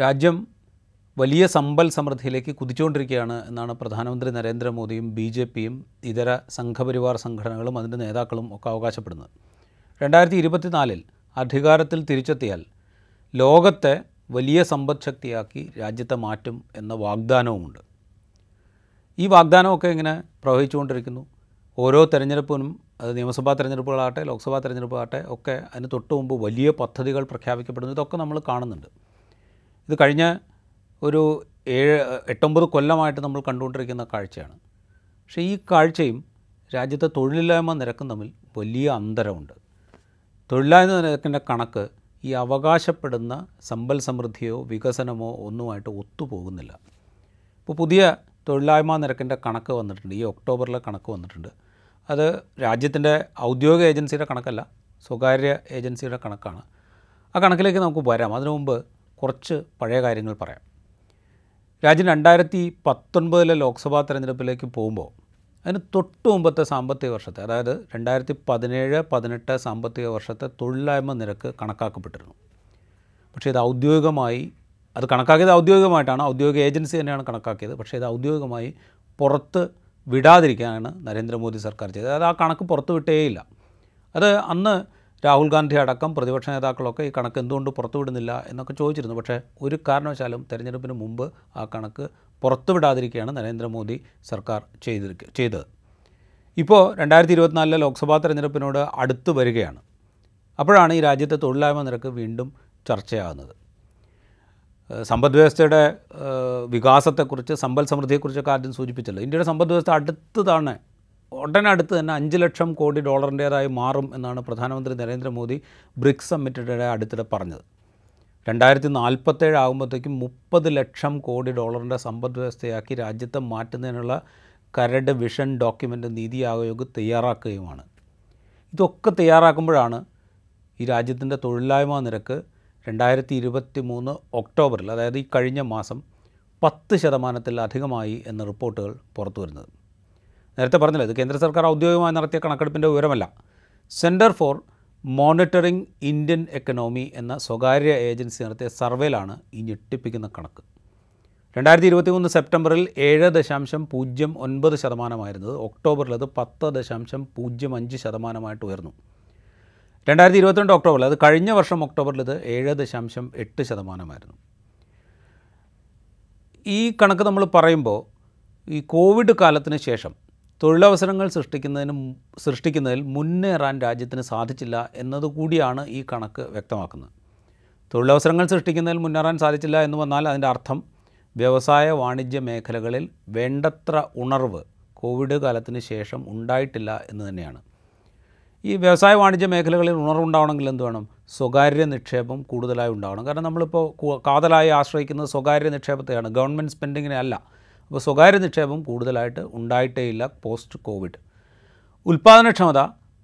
രാജ്യം വലിയ സമ്പൽ സമൃദ്ധിയിലേക്ക് കുതിച്ചുകൊണ്ടിരിക്കുകയാണ് എന്നാണ് പ്രധാനമന്ത്രി നരേന്ദ്രമോദിയും ബി ജെ പിയും ഇതര സംഘപരിവാർ സംഘടനകളും അതിന്റെ നേതാക്കളും ഒക്കെ അവകാശപ്പെടുന്നത്. രണ്ടായിരത്തി ഇരുപത്തിനാലിൽ അധികാരത്തിൽ തിരിച്ചെത്തിയാൽ ലോകത്തെ വലിയ സമ്പദ് ശക്തിയാക്കി രാജ്യത്തെ മാറ്റും എന്ന വാഗ്ദാനവുമുണ്ട്. ഈ വാഗ്ദാനമൊക്കെ ഇങ്ങനെ പ്രവഹിച്ചുകൊണ്ടിരിക്കുന്നു. ഓരോ തെരഞ്ഞെടുപ്പിനും അത് നിയമസഭാ തെരഞ്ഞെടുപ്പുകളാകട്ടെ ലോക്സഭാ തെരഞ്ഞെടുപ്പാകട്ടെ ഒക്കെ അതിന് തൊട്ട് മുമ്പ് വലിയ പദ്ധതികൾ പ്രഖ്യാപിക്കപ്പെടുന്നു. ഇതൊക്കെ നമ്മൾ കാണുന്നുണ്ട്. ഇത് കഴിഞ്ഞ ഒരു ഏഴ് എട്ടൊമ്പത് കൊല്ലമായിട്ട് നമ്മൾ കണ്ടുകൊണ്ടിരിക്കുന്ന കാഴ്ചയാണ്. പക്ഷേ ഈ കാഴ്ചയും രാജ്യത്തെ തൊഴിലില്ലായ്മ നിരക്കും തമ്മിൽ വലിയ അന്തരമുണ്ട്. തൊഴിലില്ലായ്മ നിരക്കിന്റെ കണക്ക് ഈ അവകാശപ്പെടുന്ന സമ്പൽ സമൃദ്ധിയോ വികസനമോ ഒന്നുമായിട്ട് ഒത്തുപോകുന്നില്ല. ഇപ്പോൾ പുതിയ തൊഴിലില്ലായ്മ നിരക്കിന്റെ കണക്ക് വന്നിട്ടുണ്ട് ഈ ഒക്ടോബറിലെ കണക്ക് വന്നിട്ടുണ്ട്. അത് രാജ്യത്തിന്റെ ഔദ്യോഗിക ഏജൻസിയുടെ കണക്കല്ല സ്വകാര്യ ഏജൻസിയുടെ കണക്കാണ്. ആ കണക്കിലേക്ക് നമുക്ക് വരാം. അതിനു മുമ്പ് കുറച്ച് പഴയ കാര്യങ്ങൾ പറയാം. രാജ്യം രണ്ടായിരത്തി പത്തൊൻപതിലെ ലോക്സഭാ തെരഞ്ഞെടുപ്പിലേക്ക് പോകുമ്പോൾ അതിന് തൊട്ട് മുമ്പത്തെ സാമ്പത്തിക വർഷത്തെ അതായത് രണ്ടായിരത്തി പതിനേഴ് പതിനെട്ട് സാമ്പത്തിക വർഷത്തെ തൊഴിലില്ലായ്മ നിരക്ക് കണക്കാക്കപ്പെട്ടിരുന്നു. പക്ഷേ ഇത് ഔദ്യോഗികമായി അത് കണക്കാക്കിയത് ഔദ്യോഗികമായിട്ടാണ് ഔദ്യോഗിക ഏജൻസി തന്നെയാണ് കണക്കാക്കിയത്. പക്ഷേ ഇത് ഔദ്യോഗികമായി പുറത്ത് വിടാതിരിക്കാനാണ് നരേന്ദ്രമോദി സർക്കാർ ചെയ്തത്. അതായത് ആ കണക്ക് പുറത്ത് വിട്ടേയില്ല. അത് അന്ന് രാഹുൽ ഗാന്ധി അടക്കം പ്രതിപക്ഷ നേതാക്കളൊക്കെ ഈ കണക്ക് എന്തുകൊണ്ട് പുറത്തുവിടുന്നില്ല എന്നൊക്കെ ചോദിച്ചിരുന്നു. പക്ഷേ ഒരു കാരണവശാലും തെരഞ്ഞെടുപ്പിന് മുമ്പ് ആ കണക്ക് പുറത്തുവിടാതിരിക്കുകയാണ് നരേന്ദ്രമോദി സർക്കാർ ചെയ്തിരിക്കുക ചെയ്തത്. ഇപ്പോൾ രണ്ടായിരത്തി ഇരുപത്തിനാലിലെ ലോക്സഭാ തെരഞ്ഞെടുപ്പിനോട് അടുത്ത് വരികയാണ്. അപ്പോഴാണ് ഈ രാജ്യത്തെ തൊഴിലില്ലായ്മ നിരക്ക് വീണ്ടും ചർച്ചയാകുന്നത്. സമ്പദ് വ്യവസ്ഥയുടെ വികാസത്തെക്കുറിച്ച് സമ്പൽ സമൃദ്ധിയെക്കുറിച്ചൊക്കെ ആദ്യം സൂചിപ്പിച്ചല്ലോ. ഇന്ത്യയുടെ സമ്പദ് വ്യവസ്ഥ അടുത്ത് തന്നെ ഉടനടുത്ത് തന്നെ അഞ്ച് ലക്ഷം കോടി ഡോളറിന്റേതായി മാറും എന്നാണ് പ്രധാനമന്ത്രി നരേന്ദ്രമോദി ബ്രിക്സ് സമ്മിറ്റിടെ അടുത്തിടെ പറഞ്ഞത്. രണ്ടായിരത്തി നാൽപ്പത്തേഴ് ആകുമ്പോഴത്തേക്കും മുപ്പത് ലക്ഷം കോടി ഡോളറിന്റെ സമ്പദ് വ്യവസ്ഥയാക്കി രാജ്യത്തെ മാറ്റുന്നതിനുള്ള കരട് വിഷൻ ഡോക്യുമെന്റ് നീതി ആയോഗ് തയ്യാറാക്കുകയുമാണ്. ഇതൊക്കെ തയ്യാറാക്കുമ്പോഴാണ് ഈ രാജ്യത്തിന്റെ തൊഴിലില്ലായ്മ നിരക്ക് രണ്ടായിരത്തി ഇരുപത്തി മൂന്ന് ഒക്ടോബറിൽ അതായത് ഈ കഴിഞ്ഞ മാസം പത്ത് ശതമാനത്തിൽ അധികമായി എന്ന റിപ്പോർട്ടുകൾ പുറത്തു വരുന്നത് നേരത്തെ പറഞ്ഞില്ല ഇത് കേന്ദ്ര സർക്കാർ ഔദ്യോഗികമായി നടത്തിയ കണക്കെടുപ്പിന്റെ വിവരമല്ല. Centre for monitoring Indian economy എന്ന സ്വകാര്യ ഏജൻസി നടത്തിയ സർവേയിലാണ് ഈ ഞെട്ടിപ്പിക്കുന്ന കണക്ക്. രണ്ടായിരത്തി ഇരുപത്തി മൂന്ന് സെപ്റ്റംബറിൽ ഏഴ് ദശാംശം പൂജ്യം ഒൻപത് ശതമാനമായിരുന്നത്. ഒക്ടോബറിൽ അത് പത്ത് ദശാംശം പൂജ്യം അഞ്ച് ശതമാനമായിട്ട് ഉയർന്നു. രണ്ടായിരത്തി ഇരുപത്തിരണ്ട് ഒക്ടോബറിൽ അത് കഴിഞ്ഞ വർഷം ഒക്ടോബറിൽ ഇത് ഏഴ് ദശാംശം എട്ട് ശതമാനമായിരുന്നു. ഈ കണക്ക് നമ്മൾ പറയുമ്പോൾ ഈ കോവിഡ് കാലത്തിന് ശേഷം തൊഴിലവസരങ്ങൾ സൃഷ്ടിക്കുന്നതിന് സൃഷ്ടിക്കുന്നതിൽ മുന്നേറാൻ രാജ്യത്തിന് സാധിച്ചില്ല എന്നതുകൂടിയാണ് ഈ കണക്ക് വ്യക്തമാക്കുന്നത്. തൊഴിലവസരങ്ങൾ സൃഷ്ടിക്കുന്നതിൽ മുന്നേറാൻ സാധിച്ചില്ല എന്ന് വന്നാൽ അതിന്റെ അർത്ഥം വ്യവസായ വാണിജ്യ മേഖലകളിൽ വേണ്ടത്ര ഉണർവ് കോവിഡ് കാലത്തിന് ശേഷം ഉണ്ടായിട്ടില്ല എന്ന് തന്നെയാണ്. ഈ വ്യവസായ വാണിജ്യ മേഖലകളിൽ ഉണർവുണ്ടാവണമെങ്കിൽ എന്ത് വേണം? സ്വകാര്യ നിക്ഷേപം കൂടുതലായി ഉണ്ടാവണം. കാരണം നമ്മളിപ്പോൾ കാതലായി ആശ്രയിക്കുന്നത് സ്വകാര്യ നിക്ഷേപത്തെയാണ്. ഗവൺമെന്റ് സ്പെൻഡിങ്ങിനെ അല്ല. അപ്പോൾ സ്വകാര്യ നിക്ഷേപം കൂടുതലായിട്ട് ഉണ്ടായിട്ടേ ഇല്ല പോസ്റ്റ് കോവിഡ് ഉൽപ്പാദനക്ഷമത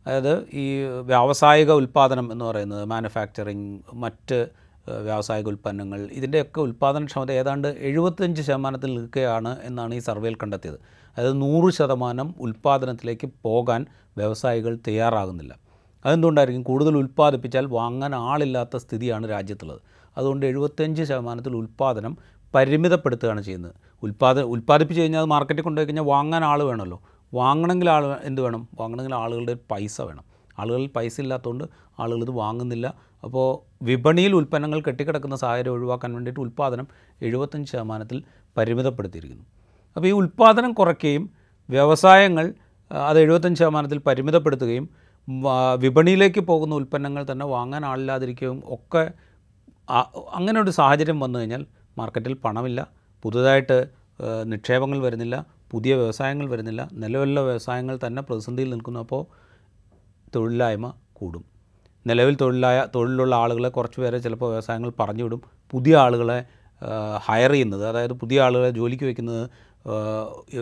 അതായത് ഈ വ്യാവസായിക ഉൽപ്പാദനം എന്ന് പറയുന്നത് മാനുഫാക്ചറിങ് മറ്റ് വ്യാവസായിക ഉൽപ്പന്നങ്ങൾ ഇതിന്റെയൊക്കെ ഉൽപ്പാദനക്ഷമത ഏതാണ്ട് എഴുപത്തഞ്ച് ശതമാനത്തിൽ നിൽക്കുകയാണ് എന്നാണ് ഈ സർവേയിൽ കണ്ടെത്തിയത്. അതായത് നൂറ് ശതമാനം ഉൽപ്പാദനത്തിലേക്ക് പോകാൻ വ്യവസായികൾ തയ്യാറാകുന്നില്ല. അതെന്തുകൊണ്ടായിരിക്കും? കൂടുതൽ ഉൽപ്പാദിപ്പിച്ചാൽ വാങ്ങാൻ ആളില്ലാത്ത സ്ഥിതിയാണ് രാജ്യത്തുള്ളത്. അതുകൊണ്ട് എഴുപത്തഞ്ച് ശതമാനത്തിൽ ഉൽപ്പാദനം പരിമിതപ്പെടുത്തുകയാണ് ചെയ്യുന്നത്. ഉൽപ്പാദ ഉൽപ്പാദിപ്പിച്ച് കഴിഞ്ഞാൽ അത് മാർക്കറ്റിൽ കൊണ്ടുപോയി കഴിഞ്ഞാൽ വാങ്ങാൻ ആൾ വേണമല്ലോ. വാങ്ങണമെങ്കിൽ ആൾ എന്ത് വേണം? വാങ്ങണമെങ്കിൽ ആളുകളുടെ പൈസ വേണം. ആളുകളിൽ പൈസ ഇല്ലാത്തതുകൊണ്ട് ആളുകൾ ഇത് വാങ്ങുന്നില്ല. അപ്പോൾ വിപണിയിൽ ഉൽപ്പന്നങ്ങൾ കെട്ടിക്കിടക്കുന്ന സാഹചര്യം ഒഴിവാക്കാൻ വേണ്ടിയിട്ട് ഉൽപ്പാദനം എഴുപത്തഞ്ച് ശതമാനത്തിൽ പരിമിതപ്പെടുത്തിയിരിക്കുന്നു. അപ്പോൾ ഈ ഉൽപ്പാദനം കുറയ്ക്കുകയും വ്യവസായങ്ങൾ അത് എഴുപത്തഞ്ച് ശതമാനത്തിൽ പരിമിതപ്പെടുത്തുകയും വിപണിയിലേക്ക് പോകുന്ന ഉൽപ്പന്നങ്ങൾ തന്നെ വാങ്ങാൻ ആളില്ലാതിരിക്കുകയും ഒക്കെ അങ്ങനെ ഒരു സാഹചര്യം വന്നു കഴിഞ്ഞാൽ മാർക്കറ്റിൽ പണമില്ല. പുതുതായിട്ട് നിക്ഷേപങ്ങൾ വരുന്നില്ല പുതിയ വ്യവസായങ്ങൾ വരുന്നില്ല നിലവിലുള്ള വ്യവസായങ്ങൾ തന്നെ പ്രതിസന്ധിയിൽ നിൽക്കുന്നപ്പോൾ തൊഴിലില്ലായ്മ കൂടും. നിലവിൽ തൊഴിലായ തൊഴിലുള്ള ആളുകളെ കുറച്ച് പേരെ ചിലപ്പോൾ വ്യവസായങ്ങൾ പറഞ്ഞു വിടും. പുതിയ ആളുകളെ ഹയർ ചെയ്യുന്നത് അതായത് പുതിയ ആളുകളെ ജോലിക്ക് വയ്ക്കുന്നത്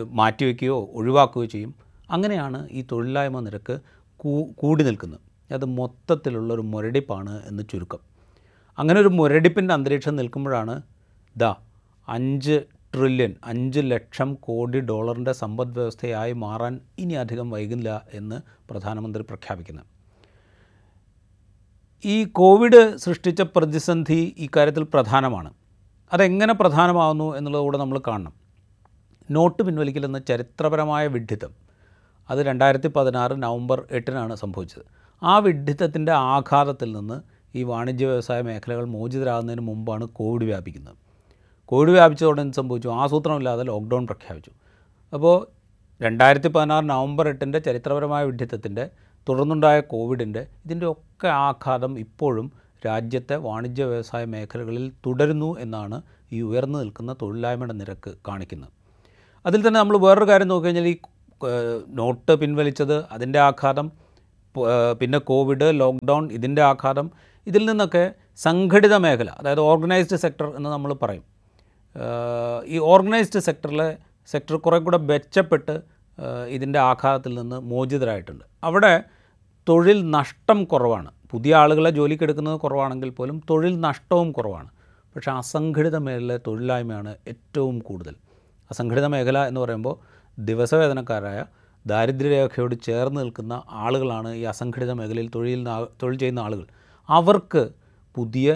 മാറ്റിവെക്കുകയോ ഒഴിവാക്കുകയോ ചെയ്യും. അങ്ങനെയാണ് ഈ തൊഴിലില്ലായ്മ നിരക്ക് കൂടി നിൽക്കുന്നത്. അത് മൊത്തത്തിലുള്ളൊരു മുരടിപ്പാണ് എന്ന് ചുരുക്കം. അങ്ങനെ ഒരു മുരടിപ്പിന്റെ അന്തരീക്ഷം നിൽക്കുമ്പോഴാണ് ദാ അഞ്ച് ട്രില്യൺ അഞ്ച് ലക്ഷം കോടി ഡോളറിന്റെ സമ്പദ് വ്യവസ്ഥയായി മാറാൻ ഇനി അധികം വൈകില്ല എന്ന് പ്രധാനമന്ത്രി പ്രഖ്യാപിക്കുന്നു. ഈ കോവിഡ് സൃഷ്ടിച്ച പ്രതിസന്ധി ഇക്കാര്യത്തിൽ പ്രധാനമാണ്. അതെങ്ങനെ പ്രധാനമാകുന്നു എന്നുള്ളത് കൂടെ നമ്മൾ കാണണം. നോട്ട് പിൻവലിക്കലെന്ന ചരിത്രപരമായ വിഡ്ഢിത്തം അത് രണ്ടായിരത്തി പതിനാറ് നവംബർ എട്ടിനാണ് സംഭവിച്ചത്. ആ വിഡ്ഢിത്തത്തിന്റെ ആഘാതത്തിൽ നിന്ന് ഈ വാണിജ്യ വ്യവസായ മേഖലകൾ മോചിതരാകുന്നതിന് മുമ്പാണ് കോവിഡ് വ്യാപിക്കുന്നത്. കോവിഡ് വ്യാപിച്ചതോടെ എന്ത് സംഭവിച്ചു. ആസൂത്രണമില്ലാതെ ലോക്ക്ഡൗൺ പ്രഖ്യാപിച്ചു. അപ്പോൾ രണ്ടായിരത്തി പതിനാറ് നവംബർ എട്ടിന്റെ ചരിത്രപരമായ വിഡ്ഢിത്തത്തിന്റെ തുടർന്നുണ്ടായ കോവിഡിന്റെ ഇതിന്റെ ഒക്കെ ആഘാതം ഇപ്പോഴും രാജ്യത്തെ വാണിജ്യ വ്യവസായ മേഖലകളിൽ തുടരുന്നു എന്നാണ് ഈ ഉയർന്നു നിൽക്കുന്ന തൊഴിലില്ലായ്മയുടെ നിരക്ക് കാണിക്കുന്നത്. അതിൽ തന്നെ നമ്മൾ വേറൊരു കാര്യം നോക്കിക്കഴിഞ്ഞാൽ ഈ നോട്ട് പിൻവലിച്ചത് അതിന്റെ ആഘാതം പിന്നെ കോവിഡ് ലോക്ക്ഡൗൺ ഇതിന്റെ ആഘാതം ഇതിൽ നിന്നൊക്കെ സംഘടിത മേഖല അതായത് ഓർഗനൈസ്ഡ് സെക്ടർ എന്ന് നമ്മൾ പറയും. ഈ ഓർഗനൈസ്ഡ് സെക്ടറിലെ സെക്ടർ കുറേ കൂടെ മെച്ചപ്പെട്ട് ഇതിന്റെ ആഘാതത്തിൽ നിന്ന് മോചിതരായിട്ടുണ്ട്. അവിടെ തൊഴിൽ നഷ്ടം കുറവാണ്. പുതിയ ആളുകളെ ജോലിക്കെടുക്കുന്നത് കുറവാണെങ്കിൽ പോലും തൊഴിൽ നഷ്ടവും കുറവാണ്. പക്ഷേ അസംഘടിത മേഖലയിലെ തൊഴിലില്ലായ്മയാണ് ഏറ്റവും കൂടുതൽ. അസംഘടിത മേഖല എന്ന് പറയുമ്പോൾ ദിവസവേതനക്കാരായ ദാരിദ്ര്യരേഖയോട് ചേർന്ന് നിൽക്കുന്ന ആളുകളാണ് ഈ അസംഘടിത മേഖലയിൽ തൊഴിൽ തൊഴിൽ ചെയ്യുന്ന ആളുകൾ. അവർക്ക് പുതിയ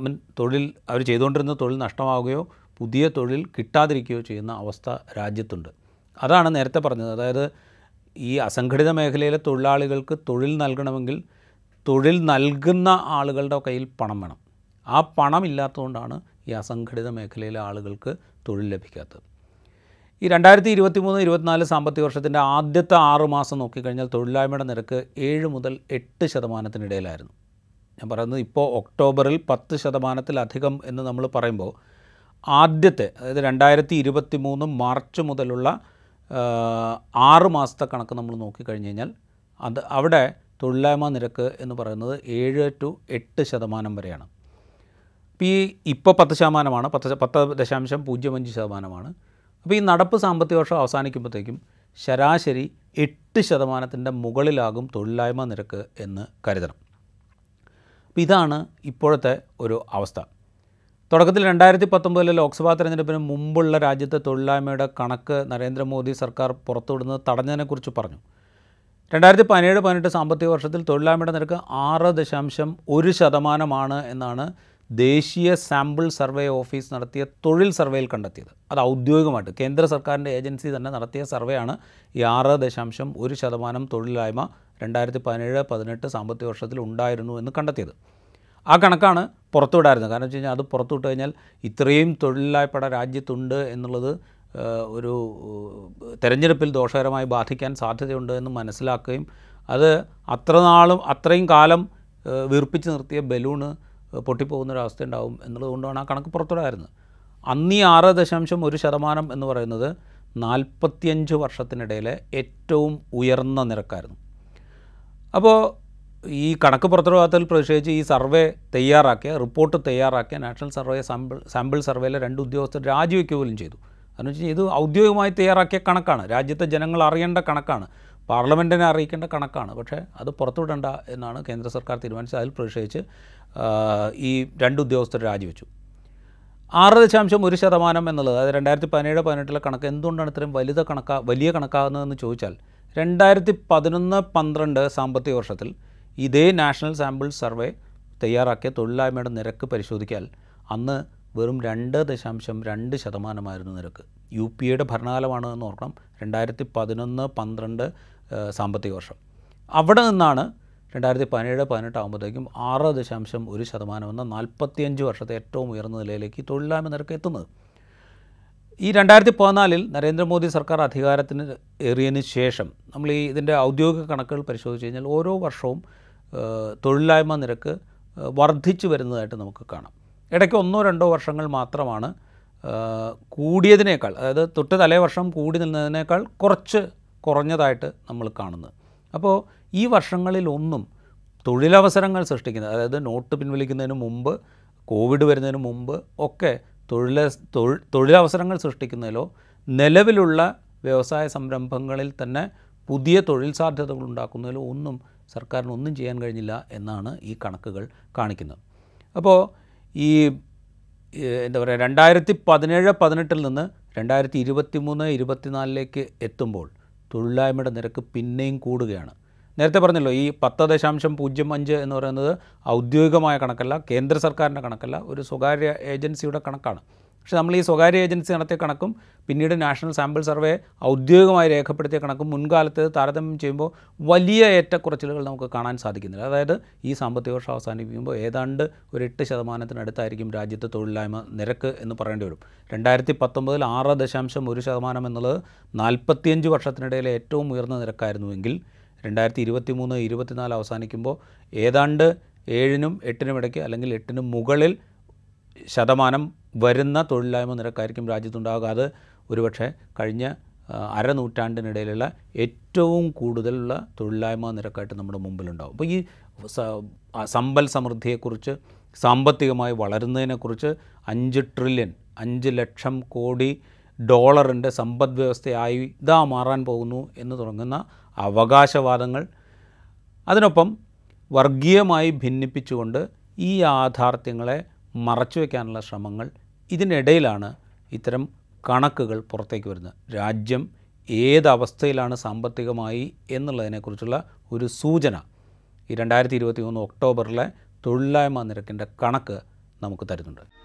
മീൻ തൊഴിൽ അവർ ചെയ്തുകൊണ്ടിരുന്ന തൊഴിൽ നഷ്ടമാവുകയോ പുതിയ തൊഴിൽ കിട്ടാതിരിക്കുകയോ ചെയ്യുന്ന അവസ്ഥ രാജ്യത്തുണ്ട്. അതാണ് നേരത്തെ പറഞ്ഞത്. അതായത് ഈ അസംഘടിത മേഖലയിലെ തൊഴിലാളികൾക്ക് തൊഴിൽ നൽകണമെങ്കിൽ തൊഴിൽ നൽകുന്ന ആളുകളുടെ കയ്യിൽ പണം വേണം. ആ പണം ഇല്ലാത്തതുകൊണ്ടാണ് ഈ അസംഘടിത മേഖലയിലെ ആളുകൾക്ക് തൊഴിൽ ലഭിക്കാത്തത്. ഈ രണ്ടായിരത്തി ഇരുപത്തി മൂന്ന് ഇരുപത്തിനാല് സാമ്പത്തിക വർഷത്തിന്റെ ആദ്യത്തെ ആറ് മാസം നോക്കിക്കഴിഞ്ഞാൽ തൊഴിലില്ലായ്മയുടെ നിരക്ക് ഏഴ് മുതൽ എട്ട് ശതമാനത്തിനിടയിലായിരുന്നു. ഞാൻ പറയുന്നത് ഇപ്പോൾ ഒക്ടോബറിൽ പത്ത് ശതമാനത്തിലധികം എന്ന് നമ്മൾ പറയുമ്പോൾ ആദ്യത്തെ അതായത് രണ്ടായിരത്തി ഇരുപത്തി മൂന്ന് മാർച്ച് മുതലുള്ള ആറ് മാസത്തെ കണക്ക് നമ്മൾ നോക്കിക്കഴിഞ്ഞ് കഴിഞ്ഞാൽ അത് അവിടെ തൊഴിലില്ലായ്മ നിരക്ക് എന്ന് പറയുന്നത് ഏഴ് ടു എട്ട് ശതമാനം വരെയാണ്. അപ്പോൾ ഈ ഇപ്പോൾ പത്ത് ശതമാനമാണ് പത്ത് പത്ത് ദശാംശം പൂജ്യം അഞ്ച് ശതമാനമാണ്. അപ്പോൾ ഈ നടപ്പ് സാമ്പത്തിക വർഷം അവസാനിക്കുമ്പോഴത്തേക്കും ശരാശരി എട്ട് ശതമാനത്തിന്റെ മുകളിലാകും തൊഴിലില്ലായ്മ നിരക്ക് എന്ന് കരുതണം. അപ്പോൾ ഇതാണ് ഇപ്പോഴത്തെ ഒരു അവസ്ഥ. തുടക്കത്തിൽ രണ്ടായിരത്തി പത്തൊമ്പതിലെ ലോക്സഭാ തെരഞ്ഞെടുപ്പിന് മുമ്പുള്ള രാജ്യത്തെ തൊഴിലില്ലായ്മയുടെ കണക്ക് നരേന്ദ്രമോദി സർക്കാർ പുറത്തുവിടുന്നത് തടഞ്ഞതിനെക്കുറിച്ച് പറഞ്ഞു. രണ്ടായിരത്തി പതിനേഴ് പതിനെട്ട് സാമ്പത്തിക വർഷത്തിൽ തൊഴിലില്ലായ്മയുടെ നിരക്ക് ആറ് ദശാംശം ഒരു ശതമാനമാണ് എന്നാണ് ദേശീയ സാമ്പിൾ സർവേ ഓഫീസ് നടത്തിയ തൊഴിൽ സർവേയിൽ കണ്ടെത്തിയത്. അത് ഔദ്യോഗികമായിട്ട് കേന്ദ്ര സർക്കാരിന്റെ ഏജൻസി തന്നെ നടത്തിയ സർവേയാണ് ഈ ആറ് ദശാംശം ഒരു ശതമാനം തൊഴിലില്ലായ്മ രണ്ടായിരത്തി പതിനേഴ് പതിനെട്ട് സാമ്പത്തിക വർഷത്തിൽ ഉണ്ടായിരുന്നു എന്ന് കണ്ടെത്തിയത്. ആ കണക്കാണ് പുറത്തുവിടായിരുന്നത്. കാരണം വെച്ച് കഴിഞ്ഞാൽ അത് പുറത്തുവിട്ട് കഴിഞ്ഞാൽ ഇത്രയും തൊഴിലില്ലായ്പട രാജ്യത്തുണ്ട് എന്നുള്ളത് ഒരു തെരഞ്ഞെടുപ്പിൽ ദോഷകരമായി ബാധിക്കാൻ സാധ്യതയുണ്ട് എന്ന് മനസ്സിലാക്കുകയും അത് അത്ര നാളും അത്രയും കാലം വീർപ്പിച്ച് നിർത്തിയ ബലൂണ് പൊട്ടിപ്പോകുന്നൊരവസ്ഥ ഉണ്ടാവും എന്നുള്ളതുകൊണ്ടാണ് ആ കണക്ക് പുറത്തുവിടായിരുന്നത് അന്ന് ആറ് ദശാംശം ഒരു ശതമാനം എന്ന് പറയുന്നത് നാൽപ്പത്തിയഞ്ച് വർഷത്തിനിടയിലെ ഏറ്റവും ഉയർന്ന നിരക്കായിരുന്നു. അപ്പോൾ ഈ കണക്ക് പുറത്തുവിടാത്തതിൽ പ്രതിഷേധിച്ച് ഈ സർവേ തയ്യാറാക്കിയ റിപ്പോർട്ട് തയ്യാറാക്കിയ നാഷണൽ സർവേ സാമ്പിൾ സാമ്പിൾ സർവേയിലെ രണ്ട് ഉദ്യോഗസ്ഥർ രാജിവെക്കുക പോലും ചെയ്തു. കാരണം വെച്ച് കഴിഞ്ഞാൽ ഇത് ഔദ്യോഗികമായി തയ്യാറാക്കിയ കണക്കാണ്. രാജ്യത്തെ ജനങ്ങൾ അറിയേണ്ട കണക്കാണ്. പാർലമെന്റിനെ അറിയിക്കേണ്ട കണക്കാണ്. പക്ഷേ അത് പുറത്തുവിടേണ്ട എന്നാണ് കേന്ദ്ര സർക്കാർ തീരുമാനിച്ചത്. അതിൽ പ്രതിഷേധിച്ച് ഈ രണ്ട് ഉദ്യോഗസ്ഥർ രാജിവെച്ചു. ആറ് ദശാംശം ഒരു ശതമാനം എന്നുള്ളത് അതായത് രണ്ടായിരത്തി പതിനേഴ് പതിനെട്ടിലെ കണക്ക് എന്തുകൊണ്ടാണ് ഇത്രയും വലുത കണക്കാ വലിയ കണക്കാകുന്നതെന്ന് ചോദിച്ചാൽ രണ്ടായിരത്തി പതിനൊന്ന് പന്ത്രണ്ട് സാമ്പത്തിക വർഷത്തിൽ ഇതേ നാഷണൽ സാമ്പിൾ സർവേ തയ്യാറാക്കിയ തൊഴിലില്ലായ്മയുടെ നിരക്ക് പരിശോധിക്കാൽ അന്ന് വെറും രണ്ട് ദശാംശം രണ്ട് ശതമാനമായിരുന്നു നിരക്ക്. യു പി എയുടെ ഭരണകാലമാണ് എന്ന് ഓർക്കണം രണ്ടായിരത്തി പതിനൊന്ന് പന്ത്രണ്ട് സാമ്പത്തിക വർഷം. അവിടെ നിന്നാണ് രണ്ടായിരത്തി പതിനേഴ് പതിനെട്ട് ആകുമ്പോഴത്തേക്കും ആറ് ദശാംശം ഒരു ശതമാനം എന്ന നാൽപ്പത്തിയഞ്ച് വർഷത്തെ ഏറ്റവും ഉയർന്ന നിലയിലേക്ക് തൊഴിലില്ലായ്മ നിരക്ക് എത്തുന്നത്. ഈ രണ്ടായിരത്തി പതിനാലിൽ നരേന്ദ്രമോദി സർക്കാർ അധികാരത്തിന് ഏറിയതിന് ശേഷം നമ്മൾ ഈ ഇതിന്റെ ഔദ്യോഗിക കണക്കുകൾ പരിശോധിച്ച് കഴിഞ്ഞാൽ ഓരോ വർഷവും തൊഴിലില്ലായ്മ നിരക്ക് വർദ്ധിച്ചു വരുന്നതായിട്ട് നമുക്ക് കാണാം. ഇടയ്ക്ക് ഒന്നോ രണ്ടോ വർഷങ്ങൾ മാത്രമാണ് കൂടിയതിനേക്കാൾ അതായത് തൊട്ട് തലേ വർഷം കൂടി നിന്നതിനേക്കാൾ കുറച്ച് കുറഞ്ഞതായിട്ട് നമ്മൾ കാണുന്നത്. അപ്പോൾ ഈ വർഷങ്ങളിലൊന്നും തൊഴിലവസരങ്ങൾ സൃഷ്ടിക്കുന്നത് അതായത് നോട്ട് പിൻവലിക്കുന്നതിന് മുമ്പ് കോവിഡ് വരുന്നതിന് മുമ്പ് ഒക്കെ തൊഴിൽ തൊഴിലവസരങ്ങൾ സൃഷ്ടിക്കുന്നതിലോ നിലവിലുള്ള വ്യവസായ സംരംഭങ്ങളിൽ തന്നെ പുതിയ തൊഴിൽ സാധ്യതകൾ ഉണ്ടാക്കുന്നതിലോ ഒന്നും സർക്കാരിന് ഒന്നും ചെയ്യാൻ കഴിഞ്ഞില്ല എന്നാണ് ഈ കണക്കുകൾ കാണിക്കുന്നത്. അപ്പോൾ ഈ എന്താ പറയുക രണ്ടായിരത്തി പതിനേഴ് പതിനെട്ടിൽ നിന്ന് രണ്ടായിരത്തി ഇരുപത്തി മൂന്ന് ഇരുപത്തിനാലിലേക്ക് എത്തുമ്പോൾ തൊഴിലില്ലായ്മയുടെ നിരക്ക് പിന്നെയും കൂടുകയാണ്. നേരത്തെ പറഞ്ഞല്ലോ ഈ പത്ത് ദശാംശം പൂജ്യം അഞ്ച് എന്ന് പറയുന്നത് ഔദ്യോഗികമായ കണക്കല്ല കേന്ദ്ര സർക്കാരിന്റെ കണക്കല്ല ഒരു സ്വകാര്യ ഏജൻസിയുടെ കണക്കാണ്. പക്ഷേ നമ്മൾ ഈ സ്വകാര്യ ഏജൻസി നടത്തിയ കണക്കും പിന്നീട് നാഷണൽ സാമ്പിൾ സർവേ ഔദ്യോഗികമായി രേഖപ്പെടുത്തിയ കണക്കും മുൻകാലത്ത് താരതമ്യം ചെയ്യുമ്പോൾ വലിയ ഏറ്റക്കുറച്ചിലുകൾ നമുക്ക് കാണാൻ സാധിക്കുന്നില്ല. അതായത് ഈ സാമ്പത്തിക വർഷം അവസാനിപ്പിക്കുമ്പോൾ ഏതാണ്ട് ഒരു എട്ട് ശതമാനത്തിനടുത്തായിരിക്കും രാജ്യത്തെ തൊഴിലില്ലായ്മ നിരക്ക് എന്ന് പറയേണ്ടി വരും. രണ്ടായിരത്തി പത്തൊമ്പതിൽ ആറ് ദശാംശം ഒരു ശതമാനം എന്നുള്ളത് നാൽപ്പത്തിയഞ്ച് വർഷത്തിനിടയിലെ ഏറ്റവും ഉയർന്ന നിരക്കായിരുന്നുവെങ്കിൽ രണ്ടായിരത്തി ഇരുപത്തി മൂന്ന് ഇരുപത്തിനാല് അവസാനിക്കുമ്പോൾ ഏതാണ്ട് ഏഴിനും എട്ടിനും ഇടയ്ക്ക് അല്ലെങ്കിൽ എട്ടിനും മുകളിൽ ശതമാനം വരുന്ന തൊഴിലില്ലായ്മ നിരക്കായിരിക്കും രാജ്യത്തുണ്ടാകുക അത് ഒരുപക്ഷെ കഴിഞ്ഞ അരനൂറ്റാണ്ടിനിടയിലുള്ള ഏറ്റവും കൂടുതലുള്ള തൊഴിലില്ലായ്മ നിരക്കായിട്ട് നമ്മുടെ മുമ്പിലുണ്ടാകും അപ്പോൾ ഈ സമ്പൽ സമൃദ്ധിയെക്കുറിച്ച് സാമ്പത്തികമായി വളരുന്നതിനെക്കുറിച്ച് അഞ്ച് ട്രില്യൺ അഞ്ച് ലക്ഷം കോടി ഡോളറിന്റെ സമ്പദ് വ്യവസ്ഥയായി ഇതാ മാറാൻ പോകുന്നു എന്ന് തുടങ്ങുന്ന അവകാശവാദങ്ങൾ അതിനൊപ്പം വർഗീയമായി ഭിന്നിപ്പിച്ചുകൊണ്ട് ഈ യാഥാർത്ഥ്യങ്ങളെ മറച്ചു വയ്ക്കാനുള്ള ശ്രമങ്ങൾ ഇതിനിടയിലാണ് ഇത്തരം കണക്കുകൾ പുറത്തേക്ക് വരുന്നത്. രാജ്യം ഏതവസ്ഥയിലാണ് സാമ്പത്തികമായി എന്നുള്ളതിനെക്കുറിച്ചുള്ള ഒരു സൂചന ഈ രണ്ടായിരത്തി ഇരുപത്തി മൂന്ന് ഒക്ടോബറിലെ തൊഴിലില്ലായ്മ നിരക്കിന്റെ കണക്ക് നമുക്ക് തരുന്നുണ്ട്.